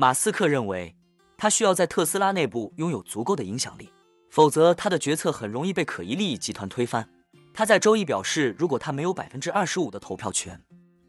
马斯克认为，他需要在特斯拉内部拥有足够的影响力，否则他的决策很容易被可疑利益集团推翻。他在周一表示，如果他没有百分之二十五的投票权，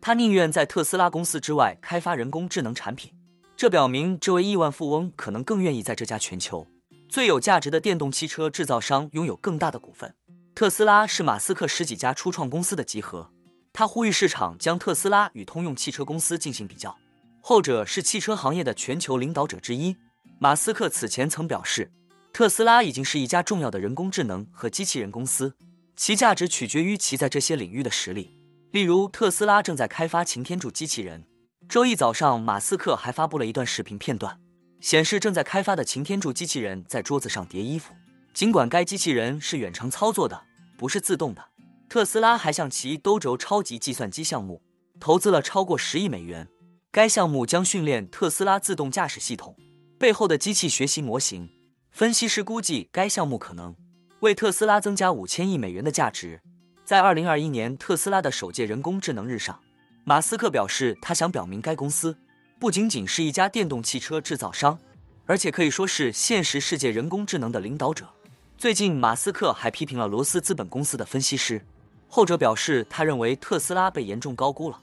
他宁愿在特斯拉公司之外开发人工智能产品。这表明，这位亿万富翁可能更愿意在这家全球最有价值的电动汽车制造商拥有更大的股份。特斯拉是马斯克十几家初创公司的集合。他呼吁市场将特斯拉与通用汽车公司进行比较。后者是汽车行业的全球领导者之一。马斯克此前曾表示，特斯拉已经是一家重要的人工智能和机器人公司，其价值取决于其在这些领域的实力。例如，特斯拉正在开发擎天柱机器人。周一早上，马斯克还发布了一段视频片段，显示正在开发的擎天柱机器人在桌子上叠衣服。尽管该机器人是远程操作的，不是自动的，特斯拉还向其兜轴超级计算机项目投资了超过十亿美元。该项目将训练特斯拉自动驾驶系统背后的机器学习模型。分析师估计，该项目可能为特斯拉增加五千亿美元的价值。在二零二一年特斯拉的首届人工智能日上，马斯克表示，他想表明该公司不仅仅是一家电动汽车制造商，而且可以说是现实世界人工智能的领导者。最近，马斯克还批评了罗斯资本公司的分析师，后者表示，他认为特斯拉被严重高估了。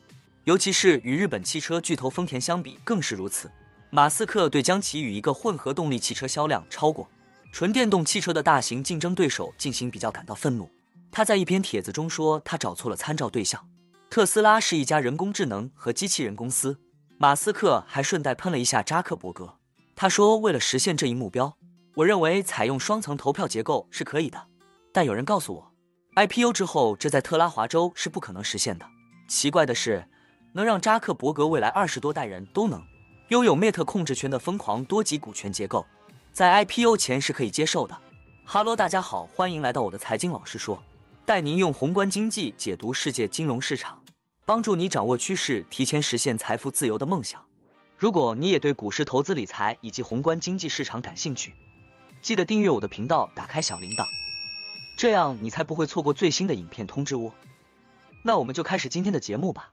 尤其是与日本汽车巨头丰田相比，更是如此。马斯克对将其与一个混合动力汽车销量超过纯电动汽车的大型竞争对手进行比较感到愤怒。他在一篇帖子中说，他找错了参照对象。特斯拉是一家人工智能和机器人公司。马斯克还顺带喷了一下扎克伯格。他说，为了实现这一目标，我认为采用双层投票结构是可以的。但有人告诉我，IPO 之后，这在特拉华州是不可能实现的。奇怪的是。能让扎克伯格未来二十多代人都能拥有 Meta 控制权的疯狂多级股权结构，在 IPO 前是可以接受的。哈喽大家好，欢迎来到我的财经老师说，带您用宏观经济解读世界金融市场，帮助你掌握趋势，提前实现财富自由的梦想。如果你也对股市投资理财以及宏观经济市场感兴趣，记得订阅我的频道，打开小铃铛，这样你才不会错过最新的影片通知哦。那我们就开始今天的节目吧。